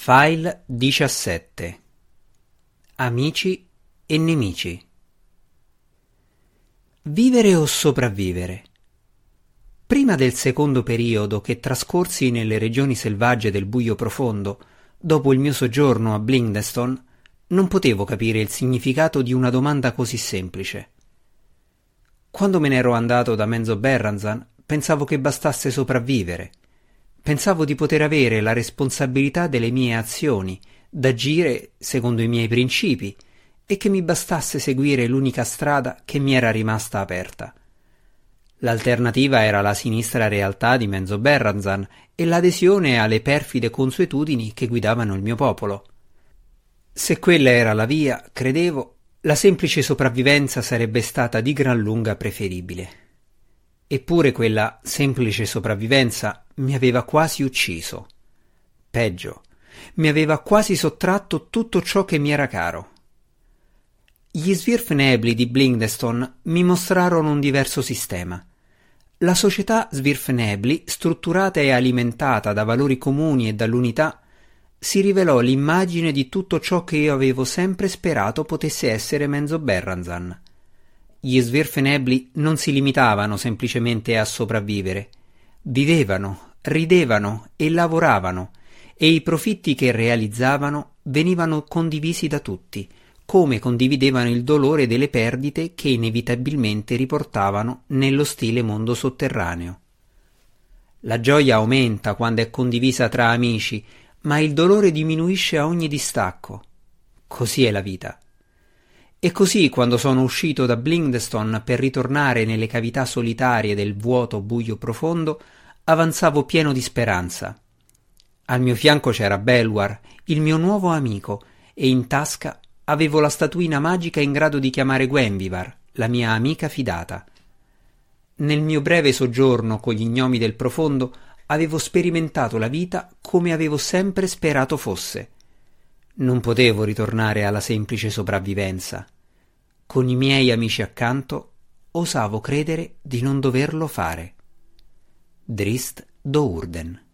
File 17 Amici e nemici Vivere o sopravvivere? Prima del secondo periodo che trascorsi nelle regioni selvagge del buio profondo, dopo il mio soggiorno a Blindestone, non potevo capire il significato di una domanda così semplice. Quando me n'ero andato da Menzo Berranzan, pensavo che bastasse sopravvivere – Pensavo di poter avere la responsabilità delle mie azioni, d'agire secondo i miei principi, e che mi bastasse seguire l'unica strada che mi era rimasta aperta. L'alternativa era la sinistra realtà di Menzo Berranzan e l'adesione alle perfide consuetudini che guidavano il mio popolo. Se quella era la via, credevo, la semplice sopravvivenza sarebbe stata di gran lunga preferibile. Eppure quella semplice sopravvivenza mi aveva quasi ucciso. Peggio, mi aveva quasi sottratto tutto ciò che mi era caro. Gli Svirfnebli di Blindestone mi mostrarono un diverso sistema. La società Svirfnebli, strutturata e alimentata da valori comuni e dall'unità, si rivelò l'immagine di tutto ciò che io avevo sempre sperato potesse essere Menzo Berranzan. Gli Svirfnebli non si limitavano semplicemente a sopravvivere, vivevano, ridevano e lavoravano e i profitti che realizzavano venivano condivisi da tutti, come condividevano il dolore delle perdite che inevitabilmente riportavano nello stile mondo sotterraneo. La gioia aumenta quando è condivisa tra amici, ma il dolore diminuisce a ogni distacco. Così è la vita. E così quando sono uscito da Blindestone per ritornare nelle cavità solitarie del vuoto buio profondo, avanzavo pieno di speranza. Al mio fianco c'era Belwar, il mio nuovo amico, e in tasca avevo la statuina magica in grado di chiamare Gwenvivar, la mia amica fidata. Nel mio breve soggiorno con gli gnomi del profondo avevo sperimentato la vita come avevo sempre sperato fosse. Non potevo ritornare alla semplice sopravvivenza. Con i miei amici accanto osavo credere di non doverlo fare. Drist Dourden